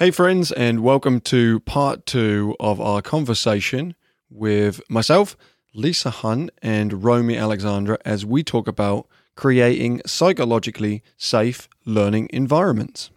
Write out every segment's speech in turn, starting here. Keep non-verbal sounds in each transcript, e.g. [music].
Hey, friends, and welcome to part two of our conversation with myself, Lisa Hunt, and Romy Alexandra as we talk about creating psychologically safe learning environments.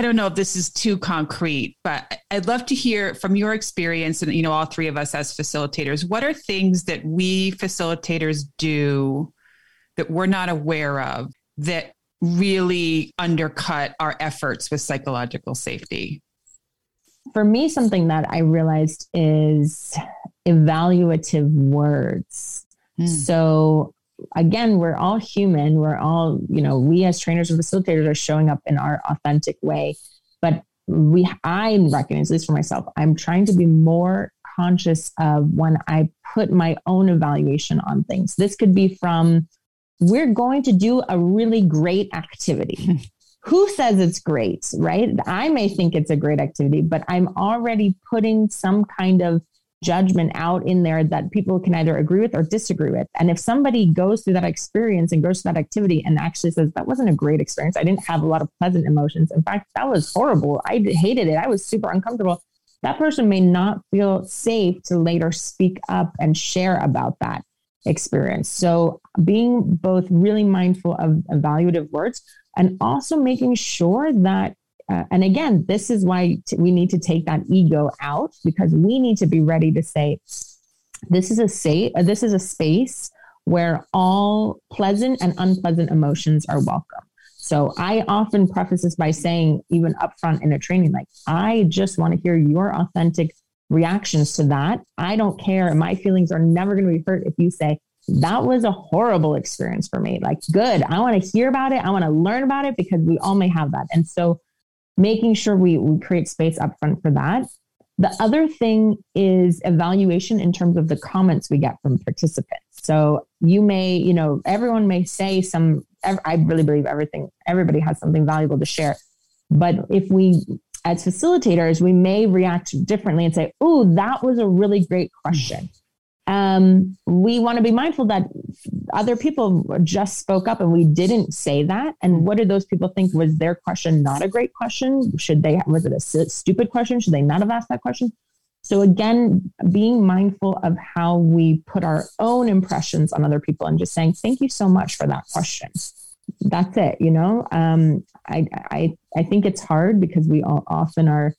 I don't know if this is too concrete, but I'd love to hear from your experience and you know all three of us as facilitators, what are things that we facilitators do that we're not aware of that really undercut our efforts with psychological safety? For me something that I realized is evaluative words. Mm. So again, we're all human. We're all, you know, we as trainers and facilitators are showing up in our authentic way. But we, I recognize, at least for myself, I'm trying to be more conscious of when I put my own evaluation on things. This could be from, we're going to do a really great activity. [laughs] Who says it's great, right? I may think it's a great activity, but I'm already putting some kind of judgment out in there that people can either agree with or disagree with. And if somebody goes through that experience and goes through that activity and actually says, that wasn't a great experience, I didn't have a lot of pleasant emotions. In fact, that was horrible. I hated it. I was super uncomfortable. That person may not feel safe to later speak up and share about that experience. So being both really mindful of evaluative words and also making sure that uh, and again, this is why t- we need to take that ego out because we need to be ready to say, this is a safe, uh, this is a space where all pleasant and unpleasant emotions are welcome. So I often preface this by saying, even upfront in a training, like, I just want to hear your authentic reactions to that. I don't care. My feelings are never going to be hurt if you say, that was a horrible experience for me. Like, good. I want to hear about it. I want to learn about it because we all may have that. And so making sure we, we create space upfront for that. The other thing is evaluation in terms of the comments we get from participants. So you may, you know, everyone may say some, I really believe everything, everybody has something valuable to share. But if we, as facilitators, we may react differently and say, oh, that was a really great question um, we want to be mindful that other people just spoke up and we didn't say that. And what did those people think? Was their question not a great question? Should they, was it a stupid question? Should they not have asked that question? So again, being mindful of how we put our own impressions on other people and just saying, thank you so much for that question. That's it. You know, um, I, I, I think it's hard because we all often are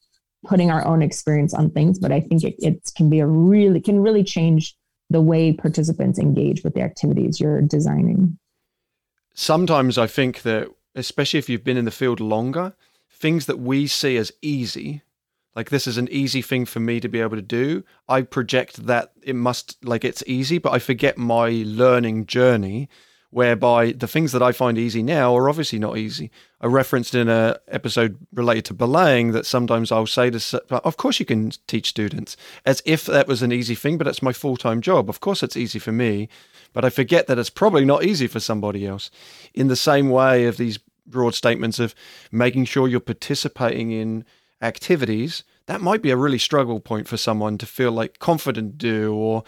putting our own experience on things, but I think it, it can be a really, can really change the way participants engage with the activities you're designing. Sometimes I think that, especially if you've been in the field longer, things that we see as easy, like this is an easy thing for me to be able to do, I project that it must, like it's easy, but I forget my learning journey whereby the things that I find easy now are obviously not easy. I referenced in a episode related to belaying that sometimes I'll say to, of course you can teach students, as if that was an easy thing, but it's my full time job. Of course it's easy for me, but I forget that it's probably not easy for somebody else. In the same way of these broad statements of making sure you're participating in activities that might be a really struggle point for someone to feel like confident do or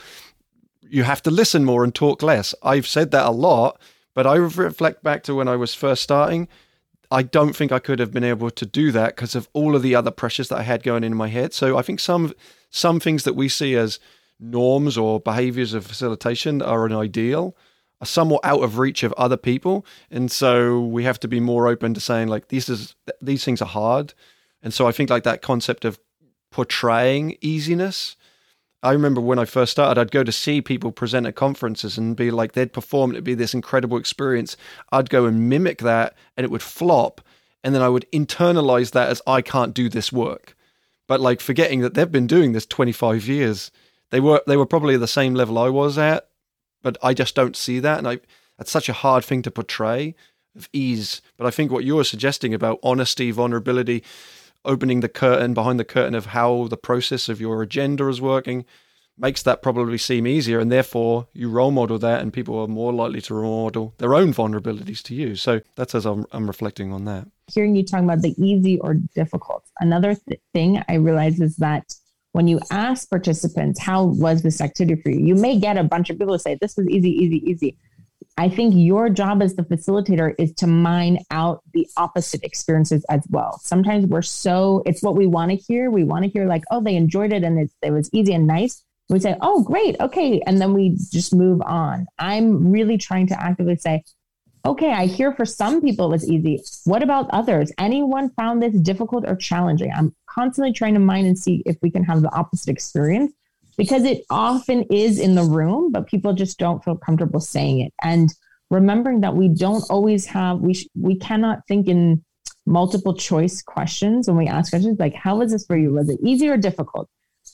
you have to listen more and talk less. I've said that a lot, but I reflect back to when I was first starting. I don't think I could have been able to do that because of all of the other pressures that I had going in my head. So I think some some things that we see as norms or behaviors of facilitation are an ideal are somewhat out of reach of other people and so we have to be more open to saying like these is these things are hard and so i think like that concept of portraying easiness I remember when I first started, I'd go to see people present at conferences and be like, they'd perform, it'd be this incredible experience. I'd go and mimic that and it would flop. And then I would internalize that as I can't do this work. But like forgetting that they've been doing this 25 years. They were they were probably the same level I was at, but I just don't see that. And I that's such a hard thing to portray of ease. But I think what you're suggesting about honesty, vulnerability, opening the curtain behind the curtain of how the process of your agenda is working makes that probably seem easier and therefore you role model that and people are more likely to role model their own vulnerabilities to you so that's as i'm, I'm reflecting on that hearing you talking about the easy or difficult another th- thing i realize is that when you ask participants, how was this activity for you? You may get a bunch of people say, this was easy, easy, easy. I think your job as the facilitator is to mine out the opposite experiences as well. Sometimes we're so, it's what we want to hear. We want to hear, like, oh, they enjoyed it and it was easy and nice. We say, oh, great. Okay. And then we just move on. I'm really trying to actively say, okay, I hear for some people it was easy. What about others? Anyone found this difficult or challenging? I'm constantly trying to mine and see if we can have the opposite experience because it often is in the room, but people just don't feel comfortable saying it. And remembering that we don't always have, we, sh- we cannot think in multiple choice questions when we ask questions like, how was this for you? Was it easy or difficult?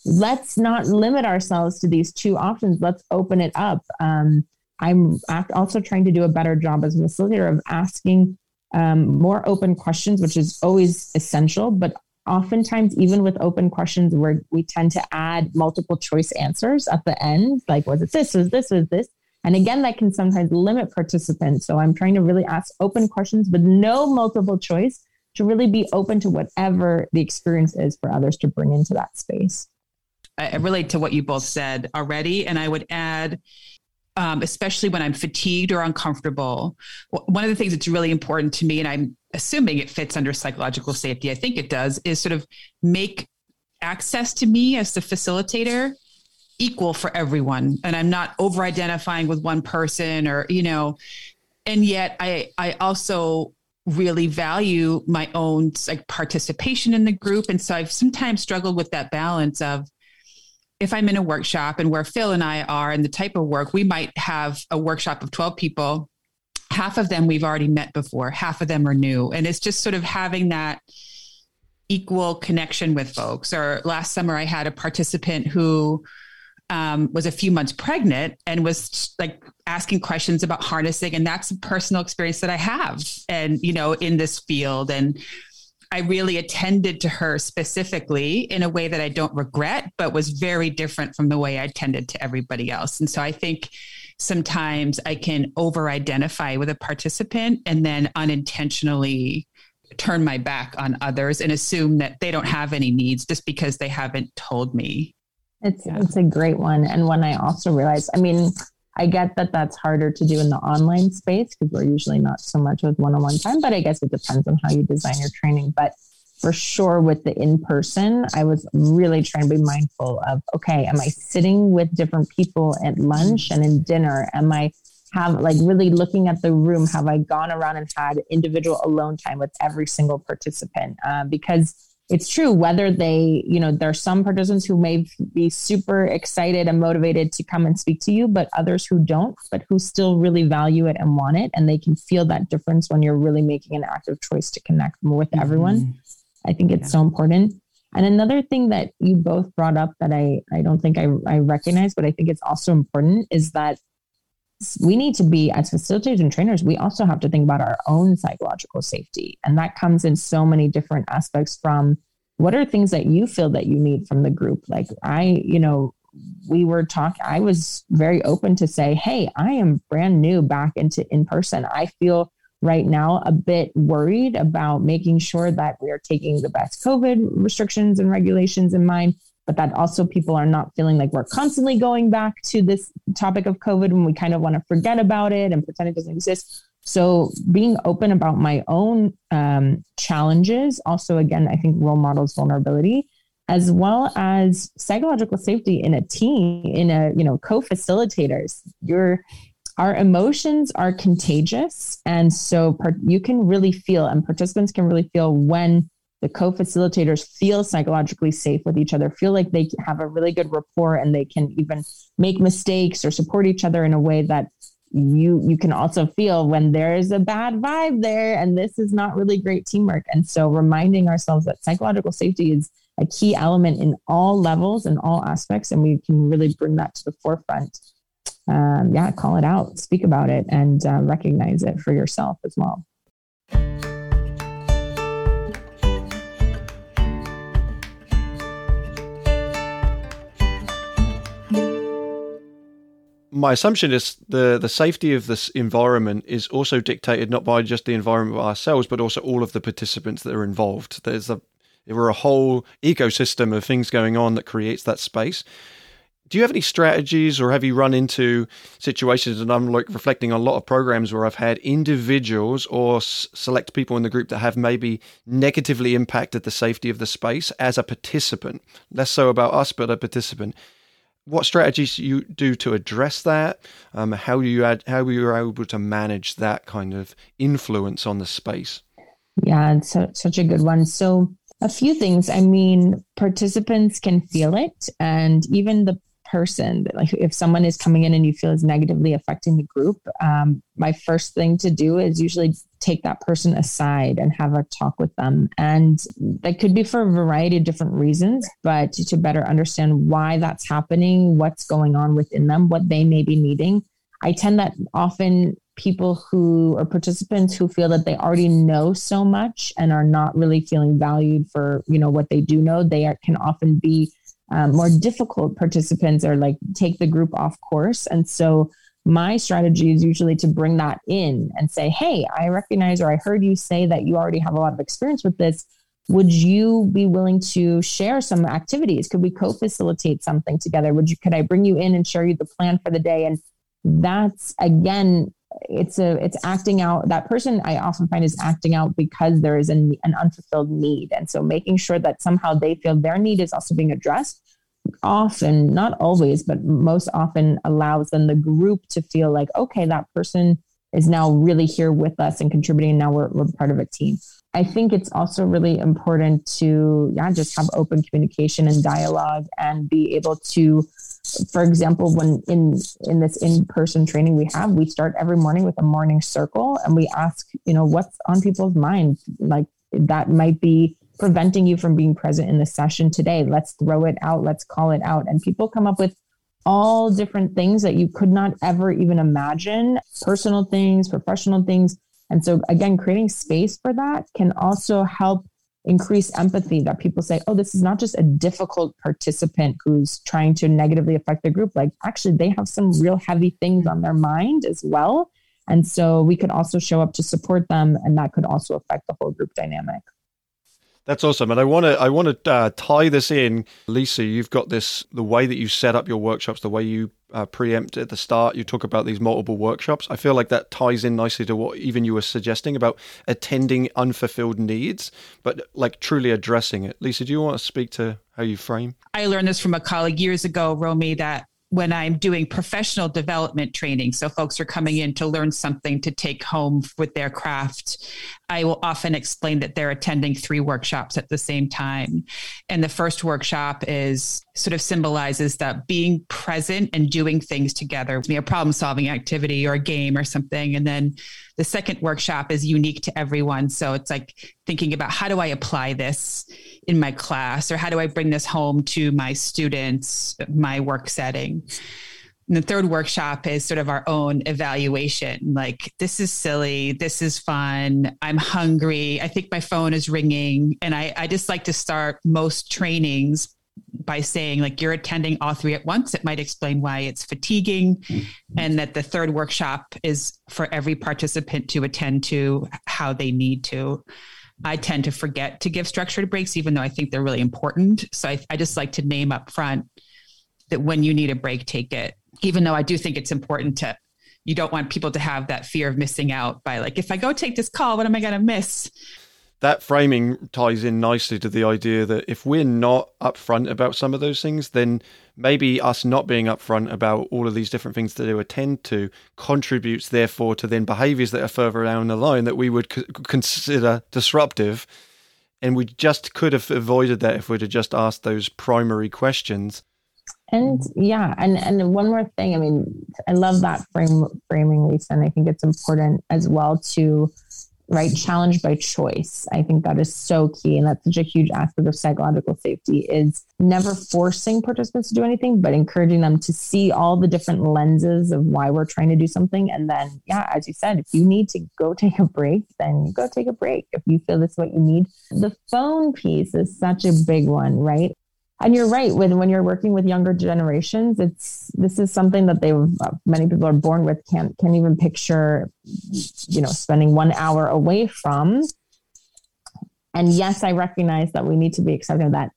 Let's not limit ourselves to these two options. Let's open it up. Um, I'm also trying to do a better job as a facilitator of asking um, more open questions, which is always essential, but oftentimes even with open questions where we tend to add multiple choice answers at the end like was it this was this was this? And again that can sometimes limit participants. So i'm trying to really ask open questions with no multiple choice to really be open to whatever the experience is for others to bring into that space. I relate to what you both said already and i would add um, especially when I'm fatigued or uncomfortable. One of the things that's really important to me, and I'm assuming it fits under psychological safety, I think it does, is sort of make access to me as the facilitator equal for everyone. And I'm not over identifying with one person or, you know, and yet I, I also really value my own like participation in the group. And so I've sometimes struggled with that balance of, if I'm in a workshop and where Phil and I are and the type of work, we might have a workshop of 12 people. Half of them we've already met before, half of them are new. And it's just sort of having that equal connection with folks. Or last summer, I had a participant who um, was a few months pregnant and was like asking questions about harnessing. And that's a personal experience that I have and, you know, in this field. And I really attended to her specifically in a way that I don't regret, but was very different from the way I tended to everybody else. And so I think sometimes I can over identify with a participant and then unintentionally turn my back on others and assume that they don't have any needs just because they haven't told me. It's yeah. it's a great one and one I also realized. I mean, I get that that's harder to do in the online space because we're usually not so much with one on one time, but I guess it depends on how you design your training. But for sure, with the in person, I was really trying to be mindful of okay, am I sitting with different people at lunch and in dinner? Am I have like really looking at the room? Have I gone around and had individual alone time with every single participant? Uh, because it's true whether they you know there are some participants who may be super excited and motivated to come and speak to you but others who don't but who still really value it and want it and they can feel that difference when you're really making an active choice to connect more with mm-hmm. everyone i think it's yeah. so important and another thing that you both brought up that i i don't think i i recognize but i think it's also important is that we need to be as facilitators and trainers we also have to think about our own psychological safety. And that comes in so many different aspects from what are things that you feel that you need from the group? Like i you know we were talking i was very open to say hey i am brand new back into in person. I feel right now a bit worried about making sure that we are taking the best covid restrictions and regulations in mind but that also people are not feeling like we're constantly going back to this topic of COVID when we kind of want to forget about it and pretend it doesn't exist. So being open about my own um, challenges, also again, I think role models vulnerability, as well as psychological safety in a team, in a you know co-facilitators. Your our emotions are contagious, and so you can really feel, and participants can really feel when the co-facilitators feel psychologically safe with each other feel like they have a really good rapport and they can even make mistakes or support each other in a way that you you can also feel when there is a bad vibe there and this is not really great teamwork. And so reminding ourselves that psychological safety is a key element in all levels and all aspects and we can really bring that to the forefront. Um, yeah call it out speak about it and uh, recognize it for yourself as well my assumption is the the safety of this environment is also dictated not by just the environment ourselves, but also all of the participants that are involved. There's a we're a whole ecosystem of things going on that creates that space. Do you have any strategies or have you run into situations and i'm like reflecting on a lot of programs where i've had individuals or s- select people in the group that have maybe negatively impacted the safety of the space as a participant? Less so about us but a participant what strategies you do to address that? Um, how do you add, how you able to manage that kind of influence on the space? Yeah it's such a good one. So a few things. I mean participants can feel it and even the person like if someone is coming in and you feel is negatively affecting the group um, my first thing to do is usually take that person aside and have a talk with them. And that could be for a variety of different reasons but to better understand why that's happening what's going on within them what they may be needing. I tend that often people who are participants who feel that they already know so much and are not really feeling valued for you know what they do know they are, can often be um, more difficult participants or like take the group off course. And so my strategy is usually to bring that in and say, Hey, I recognize or I heard you say that you already have a lot of experience with this. Would you be willing to share some activities? Could we co-facilitate something together? Would you could I bring you in and share you the plan for the day? And that's again it's a it's acting out that person i often find is acting out because there is an, an unfulfilled need. And so making sure that somehow they feel their need is also being addressed often not always but most often allows then the group to feel like okay that person is now really here with us and contributing now we're, we're part of a team. I think it's also really important to yeah just have open communication and dialogue and be able to for example, when in in this in-person training we have, we start every morning with a morning circle and we ask, you know, what's on people's minds. Like that might be preventing you from being present in the session today. Let's throw it out. Let's call it out. And people come up with all different things that you could not ever even imagine, personal things, professional things. And so again, creating space for that can also help increase empathy that people say, oh, this is not just a difficult participant who's trying to negatively affect the group. Like, actually, they have some real heavy things on their mind as well. And so we could also show up to support them, and that could also affect the whole group dynamic. That's awesome, and I want to I want to uh, tie this in, Lisa. You've got this the way that you set up your workshops, the way you uh, preempt at the start. You talk about these multiple workshops. I feel like that ties in nicely to what even you were suggesting about attending unfulfilled needs, but like truly addressing it. Lisa, do you want to speak to how you frame? I learned this from a colleague years ago, Romy, that when I'm doing professional development training, so folks are coming in to learn something to take home with their craft, I will often explain that they're attending three workshops at the same time. And the first workshop is sort of symbolizes that being present and doing things together, be a problem solving activity or a game or something. And then the second workshop is unique to everyone. So it's like thinking about how do I apply this in my class or how do I bring this home to my students, my work setting. And the third workshop is sort of our own evaluation. Like, this is silly. This is fun. I'm hungry. I think my phone is ringing. And I, I just like to start most trainings by saying like you're attending all three at once it might explain why it's fatiguing mm-hmm. and that the third workshop is for every participant to attend to how they need to i tend to forget to give structured breaks even though i think they're really important so i, I just like to name up front that when you need a break take it even though i do think it's important to you don't want people to have that fear of missing out by like if i go take this call what am i going to miss that framing ties in nicely to the idea that if we're not upfront about some of those things, then maybe us not being upfront about all of these different things that they attend to contributes, therefore, to then behaviors that are further down the line that we would consider disruptive. And we just could have avoided that if we'd have just asked those primary questions. And mm-hmm. yeah, and and one more thing. I mean, I love that frame framing, Lisa, and I think it's important as well to right? Challenge by choice. I think that is so key. And that's such a huge aspect of psychological safety is never forcing participants to do anything, but encouraging them to see all the different lenses of why we're trying to do something. And then, yeah, as you said, if you need to go [laughs] take a break, then you go take a break. If you feel this is what you need. The phone piece is such a big one, right? And you're right when when you're working with younger generations it's this is something that they many people are born with can't can't even picture you know spending one hour away from and yes, I recognize that we need to be accepting of that.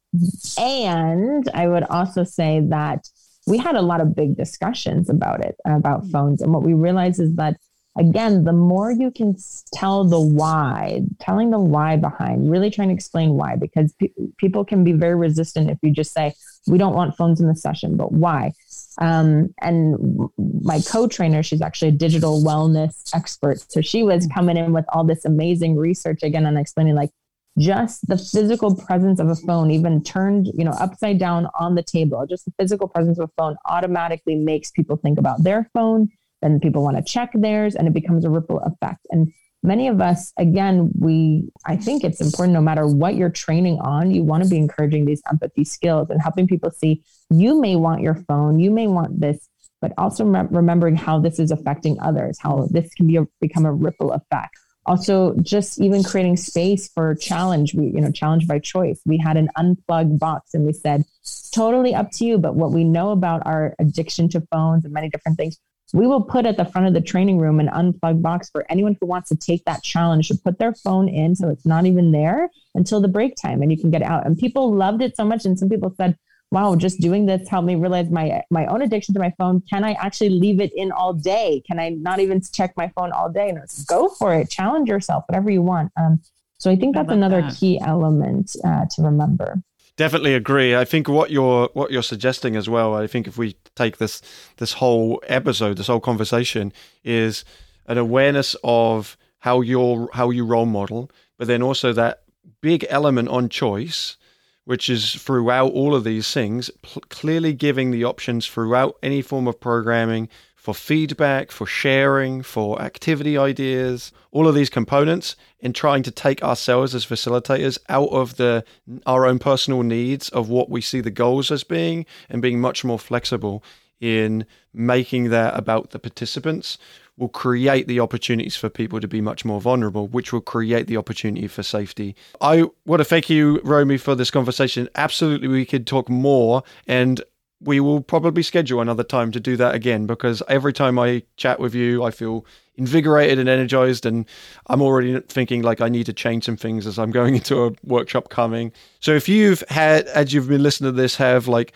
And I would also say that we had a lot of big discussions about it, about mm. phones. And what we realized is that again, the more you can tell the why, telling the why behind, really trying to explain why, because pe- people can be very resistant if you just say, we don't want phones in the session, but why? Um, and my co trainer, she's actually a digital wellness expert. So she was coming in with all this amazing research again and explaining, like, just the physical presence of a phone, even turned, you know, upside down on the table, just the physical presence of a phone automatically makes people think about their phone then people want to check theirs and it becomes a ripple effect. And many of us, again, we, I think it's important no matter what you're training on, you want to be encouraging these empathy skills and helping people see you may want your phone, you may want this, but also rem- remembering how this is affecting others, how this can be a, become a ripple effect also just even creating space for challenge we you know challenge by choice we had an unplugged box and we said totally up to you but what we know about our addiction to phones and many different things we will put at the front of the training room an unplugged box for anyone who wants to take that challenge to put their phone in so it's not even there until the break time and you can get out. And people loved it so much. And some people said, wow, just doing this helped me realize my my own addiction to my phone. Can I actually leave it in all day? Can I not even check my phone all day? And was, go for it, challenge yourself, whatever you want. Um, so I think that's I another that. key element uh, to remember definitely agree. I think what you're what you're suggesting as well. I think if we take this this whole episode, this whole conversation, is an awareness of how you how you role model, but then also that big element on choice, which is throughout all of these things, pl- clearly giving the options throughout any form of programming for feedback, for sharing, for activity ideas, all of these components in trying to take ourselves as facilitators out of the our own personal needs of what we see the goals as being and being much more flexible in making that about the participants will create the opportunities for people to be much more vulnerable, which will create the opportunity for safety. I want to thank you, Romy, for this conversation. Absolutely, we could talk more. And we will probably schedule another time to do that again because every time I chat with you, I feel invigorated and energized. And I'm already thinking like I need to change some things as I'm going [laughs] into a workshop coming. So if you've had, as you've been listening to this, have like,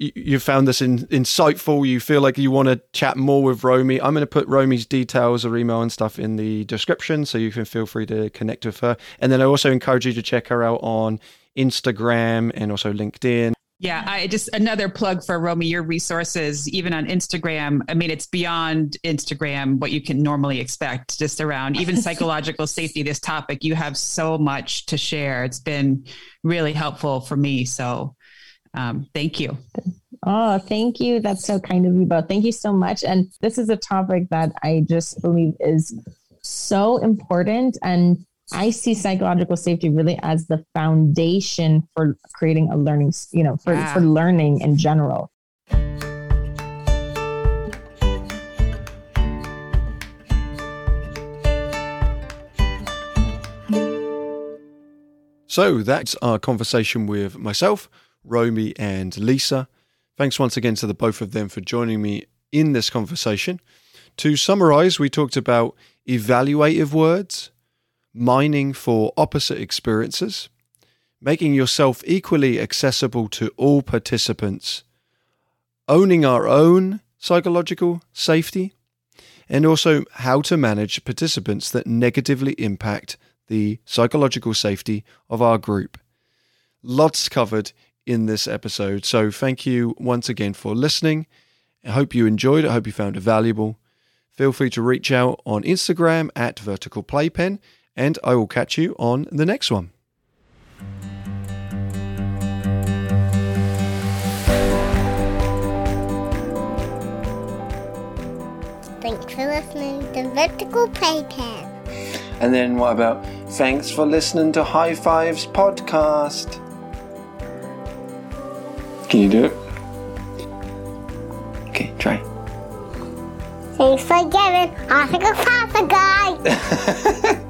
you found this in, insightful, you feel like you want to chat more with Romy, I'm going to put Romy's details or email and stuff in the description so you can feel free to connect with her. And then I also encourage you to check her out on Instagram and also LinkedIn. Yeah, I just another plug for Romy, your resources, even on Instagram. I mean, it's beyond Instagram what you can normally expect, just around even [laughs] psychological safety, this topic. You have so much to share. It's been really helpful for me. So um, thank you. Oh, thank you. That's so kind of you both. Thank you so much. And this is a topic that I just believe is so important. And I see psychological safety really as the foundation for creating a learning, you know, for, yeah. for learning in general. So that's our conversation with myself, Romy, and Lisa. Thanks once again to the both of them for joining me in this conversation. To summarize, we talked about evaluative words, mining for opposite experiences, making yourself equally accessible to all participants, owning our own psychological safety, and also how to manage participants that negatively impact the psychological safety of our group. Lots covered in this episode. So, thank you once again for listening. I hope you enjoyed it. I hope you found it valuable. Feel free to reach out on Instagram at Vertical Playpen and I will catch you on the next one. Thanks for listening to Vertical Playpen. And then what about thanks for listening to High Fives podcast? Can you do it? Okay, try. Thanks for giving. I think a guy. [laughs]